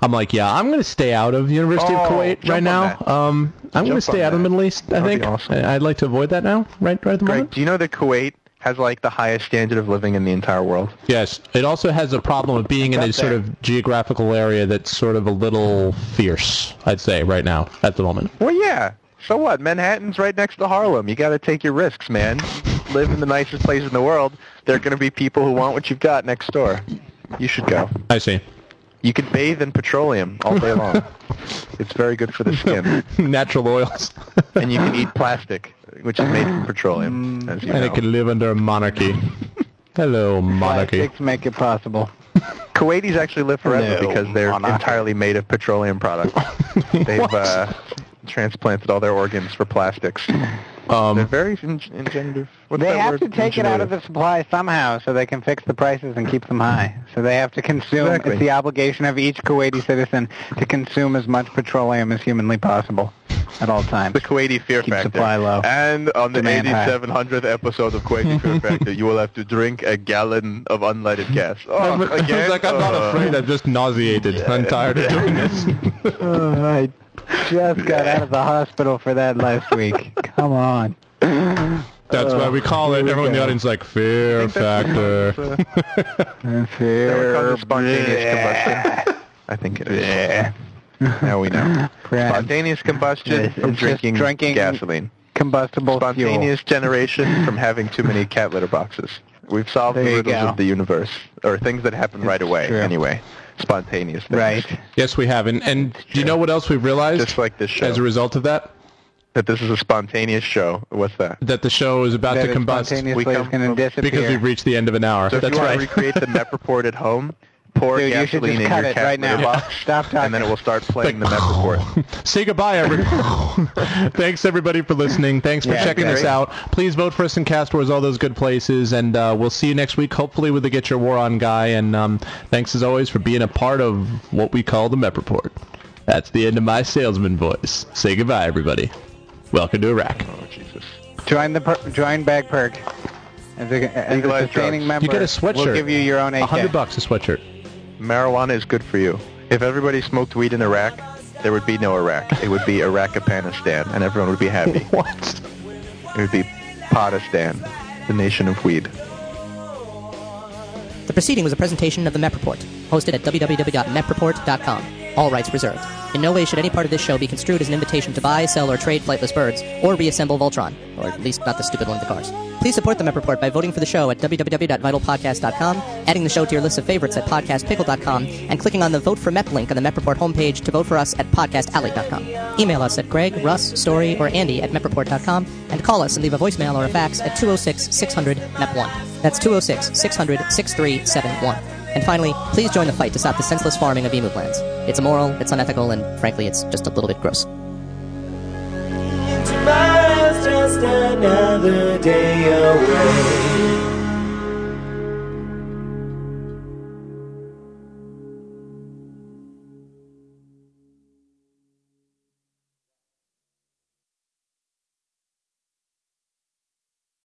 I'm like, yeah, I'm going to stay out of the University Oh, of Kuwait right now. Um, I'm going to stay out of the. Middle East. I think awesome. I'd like to avoid that now, right? Right at the Greg, moment. do you know that Kuwait has like the highest standard of living in the entire world. Yes, it also has a problem of being in a sort of geographical area that's sort of a little fierce. I'd say right now at the moment. Well, yeah. So what? Manhattan's right next to Harlem. You got to take your risks, man. Live in the nicest place in the world. There are going to be people who want what you've got next door. You should go. I see. You can bathe in petroleum all day long. it's very good for the skin. Natural oils, And you can eat plastic, which is made from petroleum, as you and know. it can live under a monarchy. Hello, monarchy. Plastics make it possible. Kuwaitis actually live forever No, because they're monarchy. entirely made of petroleum products. They've uh, transplanted all their organs for plastics. they're Um, very in- ingenious. What's They have word? to take it out of the supply somehow so they can fix the prices and keep them high. So they have to consume. Exactly. It's the obligation of each Kuwaiti citizen to consume as much petroleum as humanly possible at all times. The Kuwaiti Fear Keep Factor. supply low. And on the Demand high. 8700th episode of Kuwaiti Fear Factor, you will have to drink a gallon of unleaded gas. Oh, I was again? like, I'm not Uh, afraid. I'm just nauseated. I'm tired of doing this. Oh, I just got out of the hospital for that last week. Come on. That's why we call it. Everyone in the audience is like fear factor. That Fair would spontaneous combustion. I think it is. Yeah. Now we know. Crap. Spontaneous combustion It's- from it's just drinking, drinking gasoline. combustible Spontaneous generation from having too many cat litter boxes. We've solved There the you riddles go. of the universe, or things that happen right away. true. Anyway, spontaneous. Things. Right. Yes, we have. And, and do you know what else we've realized Just like this show. as a result of that? that this is a spontaneous show. What's that? That the show is about That to it combust spontaneously We is come going to from- disappear. because we've reached the end of an hour. So if That's you want right. to recreate the MEP report at home, pour Dude, you should gasoline just in cut your it cat right now. box, Stop talking. and then it will start playing the MEP report. Say goodbye, everybody. Thanks, everybody, for listening. Thanks for Yeah, checking great. us out. Please vote for us in Cast Wars, all those good places, and uh, we'll see you next week, hopefully with the Get Your War On guy. And um, thanks, as always, for being a part of what we call the MEP Report. That's the end of my salesman voice. Say goodbye, everybody. Welcome to Iraq. Oh Jesus! Join the per- join Bag PIRG. As a, as a Legalize sustaining drugs. member, You get a sweatshirt. We'll give you your own A AK. hundred bucks a sweatshirt. Marijuana is good for you. If everybody smoked weed in Iraq, there would be no Iraq. It would be Iraq-Apanistan, and everyone would be happy. What? It would be Potistan, the nation of weed. The proceeding was a presentation of the MEP Report, hosted at www.mepreport.com. All rights reserved. In no way should any part of this show be construed as an invitation to buy, sell, or trade flightless birds, or reassemble Voltron, or at least not the stupid one with the cars. Please support the MEP Report by voting for the show at www.vitalpodcast.com, adding the show to your list of favorites at podcastpickle.com, and clicking on the Vote for MEP link on the MEP Report homepage to vote for us at podcastalley.com. Email us at Greg, Russ, Story, or Andy at mepreport.com, and call us and leave a voicemail or a fax at 206 600 MEP1. That's 206 600 6371. And finally, please join the fight to stop the senseless farming of emu plants. It's immoral, it's unethical, and frankly, it's just a little bit gross. Tomorrow's just another day away.